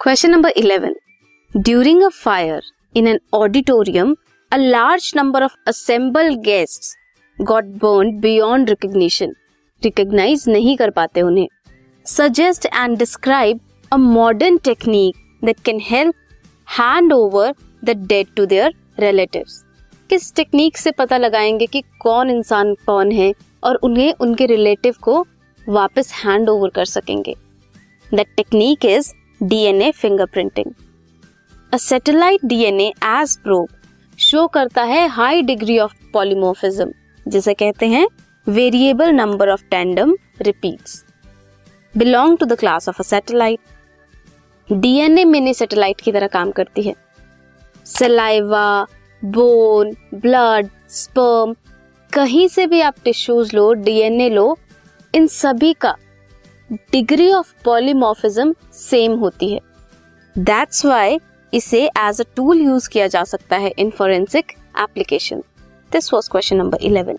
Question number eleven during a fire in an auditorium a large number of assemble guest got burn beyond recognition recognize नहीं कर पाते उन्हें. Suggest and describe a modern technique that can help hand over the dead to their relative किस technique से पता लगाएँगे कि कौन इंसान कौन है और उन्हें उनके रिलेटिव को वापस हैंड ओवर कर सकेंगे? The technique is DNA fingerprinting a satellite DNA as probe show करता है हाई डिग्री ऑफ़ पॉलीमोफिज्म जिसे कहते हैं variable number of tandem repeats belong to the class of a satellite DNA mini satellite की तरह काम करती है. सलाइवा बोन ब्लड स्पर्म कहीं से भी आप टिश्यूज लो डीएनए लो, इन सभी का डिग्री ऑफ़ पॉलीमॉर्फिज्म सेम होती है। दैट्स वाई इसे एज अ टूल यूज़ किया जा सकता है in forensic application this was question number eleven